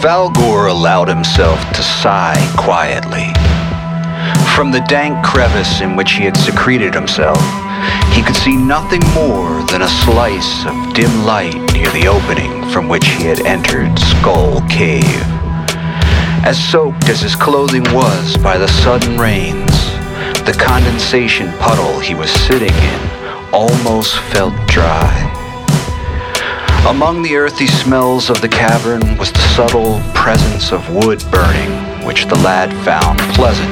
Druhfalgor allowed himself to sigh quietly. From the dank crevice in which he had secreted himself, he could see nothing more than a slice of dim light near the opening from which he had entered Skull Cave. As soaked as his clothing was by the sudden rains, the condensation puddle he was sitting in almost felt dry. Among the earthy smells of the cavern was the subtle presence of wood burning, which the lad found pleasant,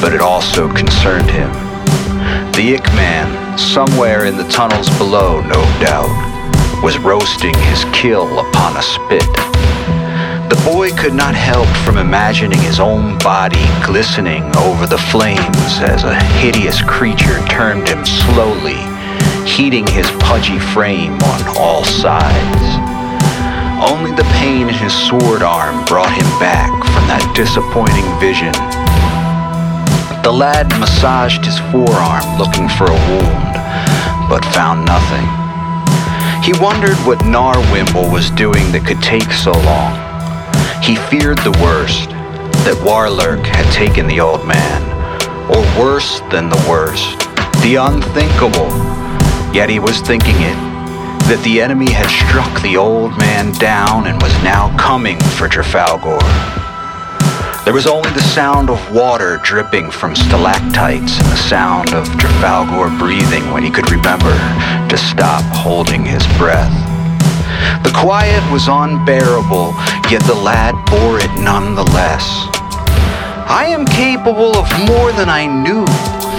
but it also concerned him. The Ick Man, somewhere in the tunnels below, no doubt, was roasting his kill upon a spit. The boy could not help from imagining his own body glistening over the flames as a hideous creature turned him slowly, heating his pudgy frame on all sides. Only the pain in his sword arm brought him back from that disappointing vision. The lad massaged his forearm looking for a wound, but found nothing. He wondered what Narwimble was doing that could take so long. He feared the worst, that Warlurk had taken the old man, or worse than the worst, the unthinkable. Yet he was thinking it, that the enemy had struck the old man down and was now coming for Druhfalgor. There was only the sound of water dripping from stalactites and the sound of Druhfalgor breathing when he could remember to stop holding his breath. The quiet was unbearable, yet the lad bore it nonetheless. I am capable of more than I knew,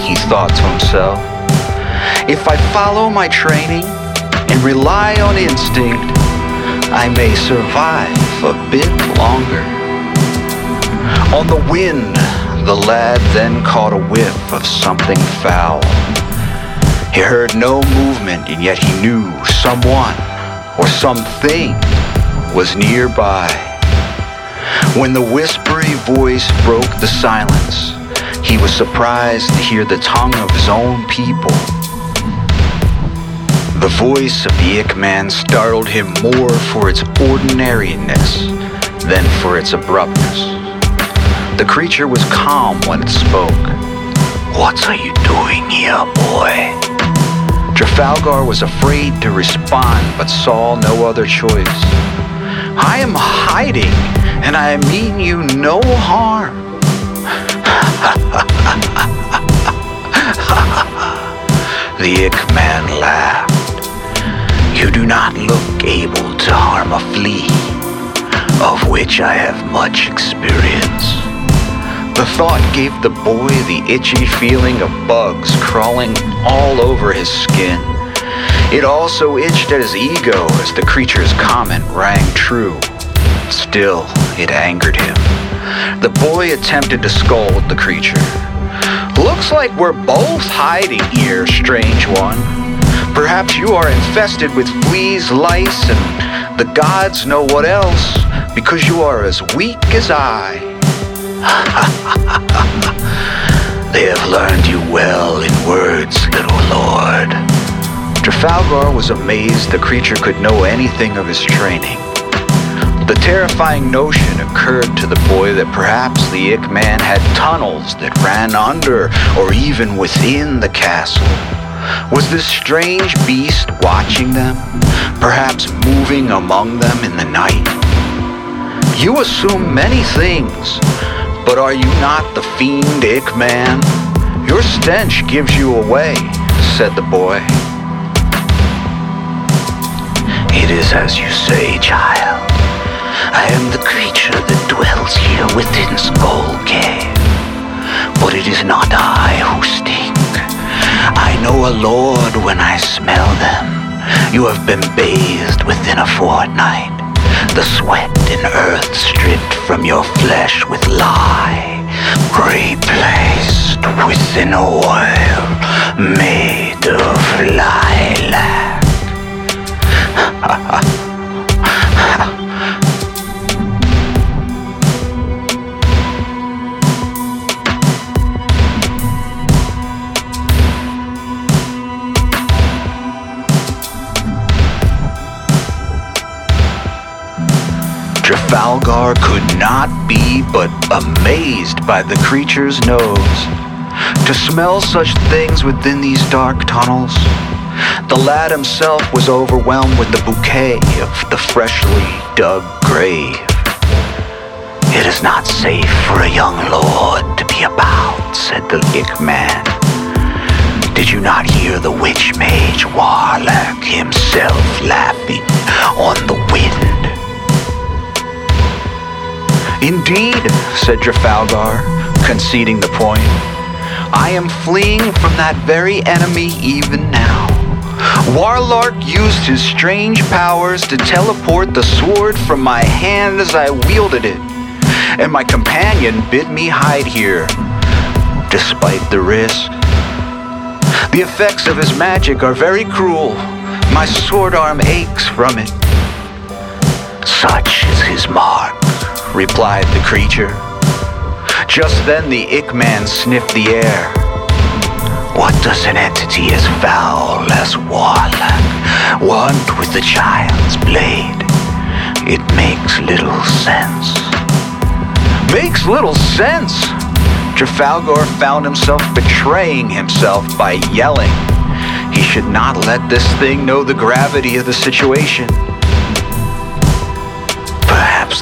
he thought to himself. If I follow my training and rely on instinct, I may survive a bit longer. On the wind, the lad then caught a whiff of something foul. He heard no movement, and yet he knew someone or something was nearby. When the whispery voice broke the silence, he was surprised to hear the tongue of his own people. The voice of the Ick Man startled him more for its ordinariness than for its abruptness. The creature was calm when it spoke. What are you doing here, boy? Druhfalgor was afraid to respond, but saw no other choice. I am hiding, and I mean you no harm. the Ick Man laughed. You do not look able to harm a flea, of which I have much experience. The thought gave the boy the itchy feeling of bugs crawling all over his skin. It also itched at his ego as the creature's comment rang true. Still, it angered him. The boy attempted to scold the creature. Looks like we're both hiding here, strange one. Perhaps you are infested with fleas, lice, and the gods know what else, because you are as weak as I. they have learned you well in words, little lord. Druhfalgor was amazed the creature could know anything of his training. The terrifying notion occurred to the boy that perhaps the Ick Man had tunnels that ran under or even within the castle. Was this strange beast watching them, perhaps moving among them in the night? You assume many things, but are you not the fiend Ick Man? Your stench gives you away, said the boy. It is as you say, child. I am the creature that dwells here within lord when I smell them. You have been bathed within a fortnight the sweat and earth stripped from your flesh with lye, replaced with an oil made of lilac. Not be but amazed by the creature's nose. To smell such things within these dark tunnels, the lad himself was overwhelmed with the bouquet of the freshly dug grave. It is not safe for a young lord to be about, said the Ick man. Did you not hear the witch mage Warlurk himself laughing Indeed, said Druhfalgor, conceding the point. I am fleeing from that very enemy even now. Warlurk used his strange powers to teleport the sword from my hand as I wielded it and my companion bid me hide here, despite the risk. The effects of his magic are very cruel. My sword arm aches from it. Such is his mark, replied the creature. Just then the Ick man sniffed the air. What does an entity as foul as Warlurk want with the child's blade? It makes little sense makes little sense. Druhfalgor found himself betraying himself by yelling. He should not let this thing know the gravity of the situation.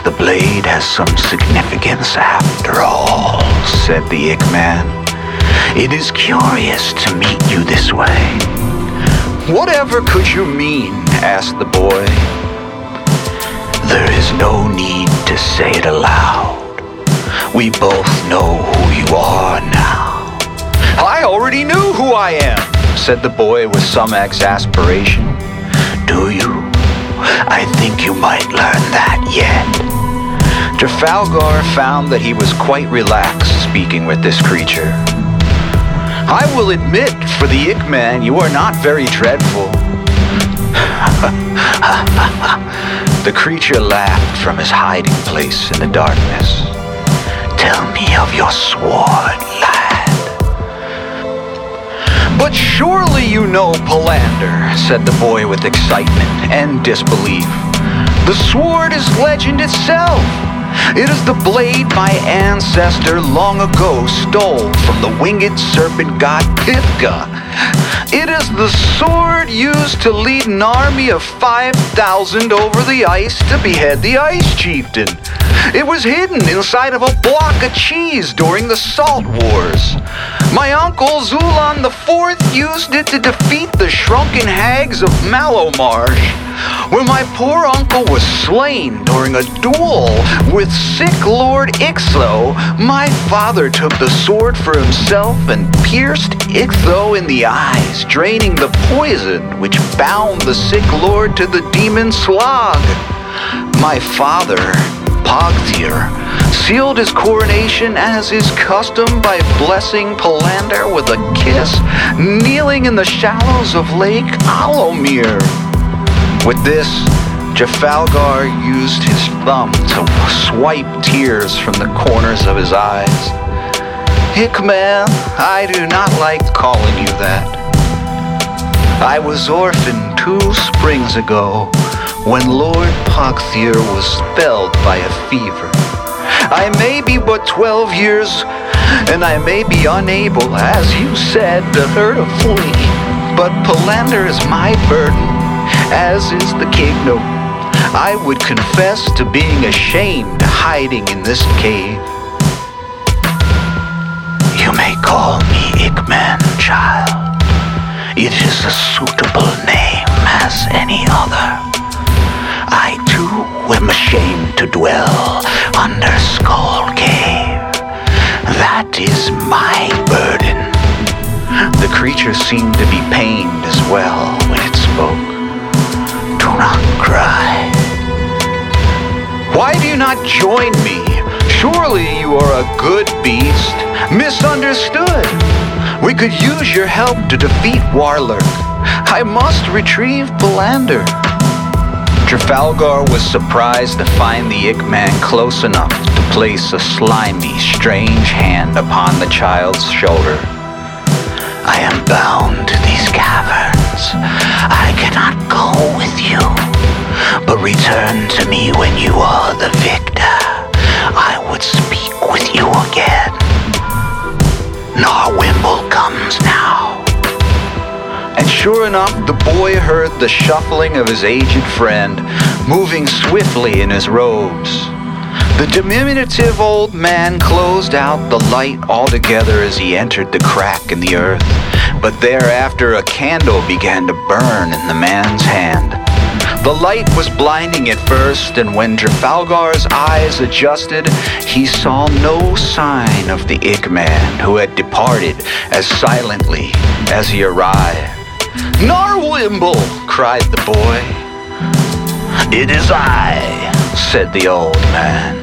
The blade has some significance after all, said the Ick man. It is curious to meet you this way. Whatever could you mean? asked the boy. There is no need to say it aloud. We both know who you are now. I already knew who I am, said the boy with some exasperation. Do you? I think you might learn that yet. Druhfalgor found that he was quite relaxed speaking with this creature. I will admit, for the Ick man, you are not very dreadful. the creature laughed from his hiding place in the darkness. Tell me of your sword, lad. But surely you know Palander, said the boy with excitement and disbelief. The sword is legend itself. It is the blade my ancestor long ago stole from the winged serpent god Pithka. It is the sword used to lead an army of 5,000 over the ice to behead the ice chieftain. It was hidden inside of a block of cheese during the Salt Wars. My uncle Zulon IV used it to defeat the shrunken hags of Mallowmarsh. When my poor uncle was slain during a duel with sick Lord Ixo, my father took the sword for himself and pierced Ixo in the eyes, draining the poison which bound the sick lord to the demon Slog. My father Pogthier sealed his coronation as is custom by blessing Palander with a kiss, kneeling in the shallows of Lake Alomir. With this, Druhfalgor used his thumb to swipe tears from the corners of his eyes. Ick Man, I do not like calling you that. I was orphaned two springs ago when Lord Pogthier was felled by a fever. I may be but twelve years, and I may be unable, as you said, to hurt a flea. But Palander is my burden, as is the kingdom. I would confess to being ashamed hiding in this cave. You may call me Ickman, child. It is a suitable name as any other. I too am ashamed to dwell under Skull Cave. That is my burden. The creature seemed to be pained as well when it spoke. Cry. Why do you not join me? Surely you are a good beast, misunderstood. We could use your help to defeat Warlurk. I must retrieve Palander. Druhfalgor was surprised to find the Ick man close enough to place a slimy, strange hand upon the child's shoulder. I am bound to these caverns. Yes, I cannot go with you, but return to me when you are the victor. I would speak with you again. Narwimble comes now. And sure enough, the boy heard the shuffling of his aged friend, moving swiftly in his robes. The diminutive old man closed out the light altogether as he entered the crack in the earth, but thereafter a candle began to burn in the man's hand. The light was blinding at first, and when Druhfalgor's eyes adjusted, he saw no sign of the Ick man who had departed as silently as he arrived. Narwimble! cried the boy. It is I, said the old man.